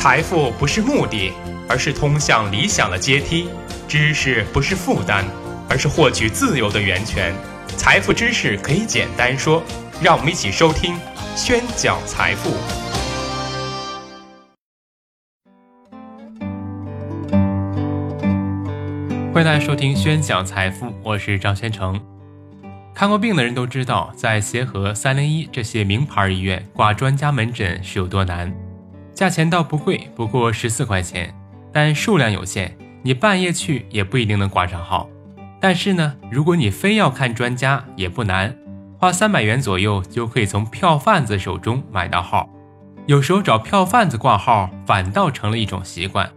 财富不是目的，而是通向理想的阶梯；知识不是负担，而是获取自由的源泉。财富知识可以简单说，让我们一起收听宣讲财富。欢迎大家收听宣讲财富，我是张先成。看过病的人都知道，在协和、三零一这些名牌医院挂专家门诊是有多难。价钱倒不贵，不过十四块钱，但数量有限，你半夜去也不一定能挂上号。但是呢，如果你非要看专家，也不难，花三百元左右就可以从票贩子手中买到号。有时候找票贩子挂号，反倒成了一种习惯。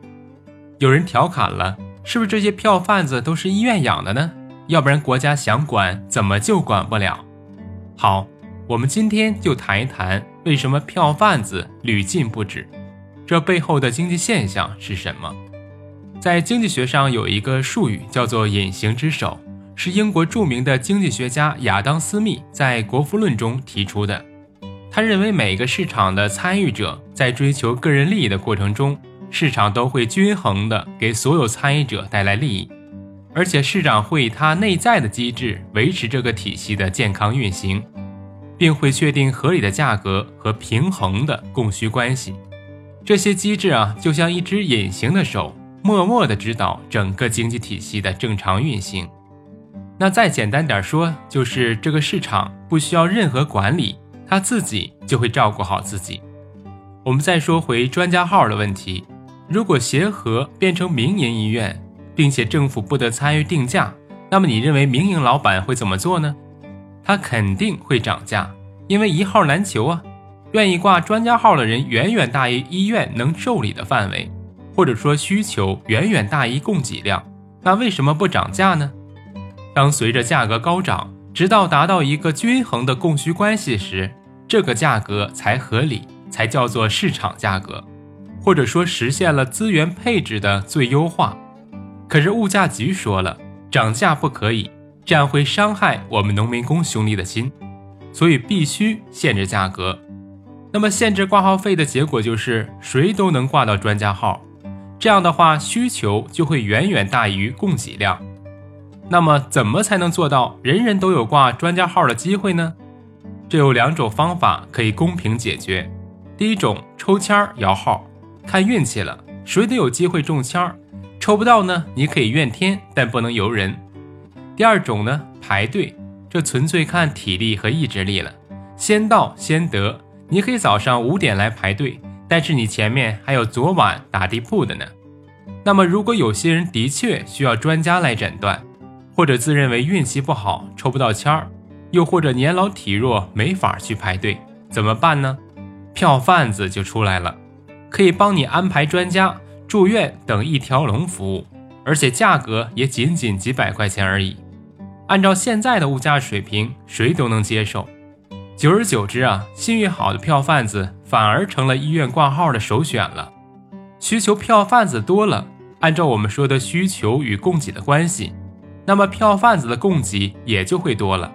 有人调侃了，是不是这些票贩子都是医院养的呢？要不然国家想管，怎么就管不了？好。我们今天就谈一谈为什么票贩子屡禁不止，这背后的经济现象是什么？在经济学上有一个术语叫做“隐形之手”，是英国著名的经济学家亚当·斯密在《国富论》中提出的。他认为每个市场的参与者在追求个人利益的过程中，市场都会均衡地给所有参与者带来利益，而且市场会以它内在的机制维持这个体系的健康运行。并会确定合理的价格和平衡的供需关系。这些机制啊，就像一只隐形的手，默默地指导整个经济体系的正常运行。那再简单点说，就是这个市场不需要任何管理，它自己就会照顾好自己。我们再说回专家号的问题，如果协和变成民营医院，并且政府不得参与定价，那么你认为民营老板会怎么做呢？它肯定会涨价，因为一号难求啊！愿意挂专家号的人远远大于医院能受理的范围，或者说需求远远大于供给量。那为什么不涨价呢？当随着价格高涨，直到达到一个均衡的供需关系时，这个价格才合理，才叫做市场价格，或者说实现了资源配置的最优化。可是物价局说了，涨价不可以。这样会伤害我们农民工兄弟的心，所以必须限制价格。那么限制挂号费的结果就是谁都能挂到专家号，这样的话需求就会远远大于供给量。那么怎么才能做到人人都有挂专家号的机会呢？这有两种方法可以公平解决。第一种，抽签摇号，看运气了，谁都有机会中签。抽不到呢，你可以怨天，但不能尤人。第二种呢，排队，这纯粹看体力和意志力了，先到先得。你可以早上五点来排队，但是你前面还有昨晚打地铺的呢。那么，如果有些人的确需要专家来诊断，或者自认为运气不好抽不到签儿，又或者年老体弱没法去排队，怎么办呢？票贩子就出来了，可以帮你安排专家、住院等一条龙服务。而且价格也仅仅几百块钱而已，按照现在的物价水平，谁都能接受。久而久之啊，信誉好的票贩子反而成了医院挂号的首选了。需求票贩子多了，按照我们说的需求与供给的关系，那么票贩子的供给也就会多了。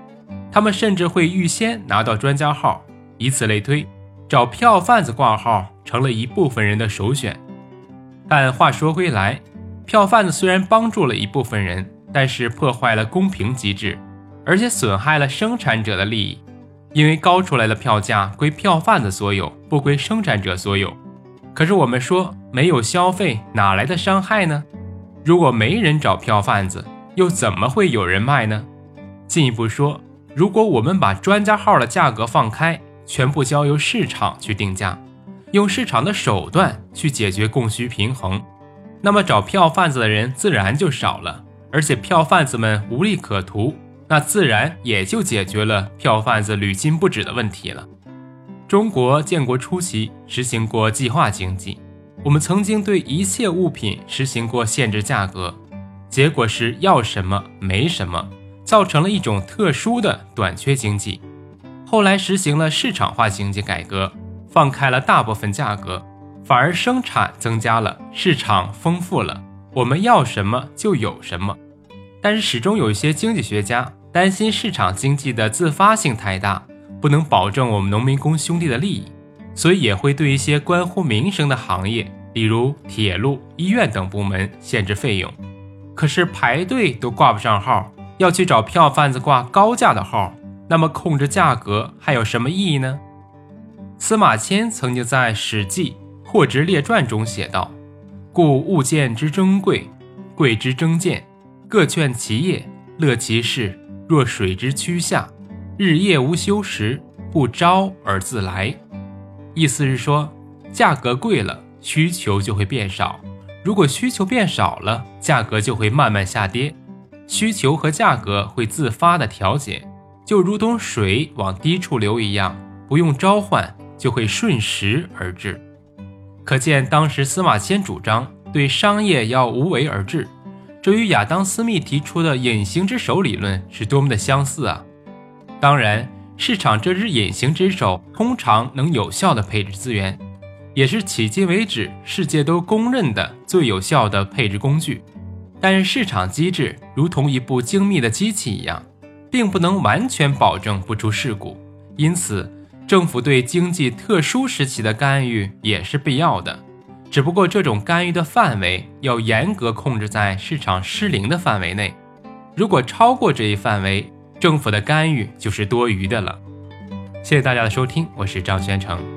他们甚至会预先拿到专家号，以此类推，找票贩子挂号成了一部分人的首选。但话说回来，票贩子虽然帮助了一部分人，但是破坏了公平机制，而且损害了生产者的利益。因为高出来的票价归票贩子所有，不归生产者所有。可是我们说，没有消费哪来的伤害呢？如果没人找票贩子，又怎么会有人卖呢？进一步说，如果我们把专家号的价格放开，全部交由市场去定价，用市场的手段去解决供需平衡。那么找票贩子的人自然就少了，而且票贩子们无利可图，那自然也就解决了票贩子屡禁不止的问题了。中国建国初期实行过计划经济，我们曾经对一切物品实行过限制价格，结果是要什么没什么，造成了一种特殊的短缺经济。后来实行了市场化经济改革，放开了大部分价格。反而生产增加了，市场丰富了，我们要什么就有什么。但是始终有一些经济学家担心市场经济的自发性太大，不能保证我们农民工兄弟的利益，所以也会对一些关乎民生的行业，比如铁路、医院等部门限制费用。可是排队都挂不上号，要去找票贩子挂高价的号，那么控制价格还有什么意义呢？司马迁曾经在《史记·货殖列传》中写道：“故物件之珍贵，贵之争贱，各劝其业，乐其事，若水之趋下，日夜无休时，不招而自来。”意思是说，价格贵了，需求就会变少；如果需求变少了，价格就会慢慢下跌。需求和价格会自发的调节，就如同水往低处流一样，不用召唤。就会顺时而至，可见当时司马迁主张对商业要无为而治，这与亚当·斯密提出的隐形之手理论是多么的相似啊！当然，市场这只隐形之手通常能有效的配置资源，也是迄今为止世界都公认的最有效的配置工具。但是，市场机制如同一部精密的机器一样，并不能完全保证不出事故，因此。政府对经济特殊时期的干预也是必要的，只不过这种干预的范围要严格控制在市场失灵的范围内。如果超过这一范围，政府的干预就是多余的了。谢谢大家的收听，我是张宣成。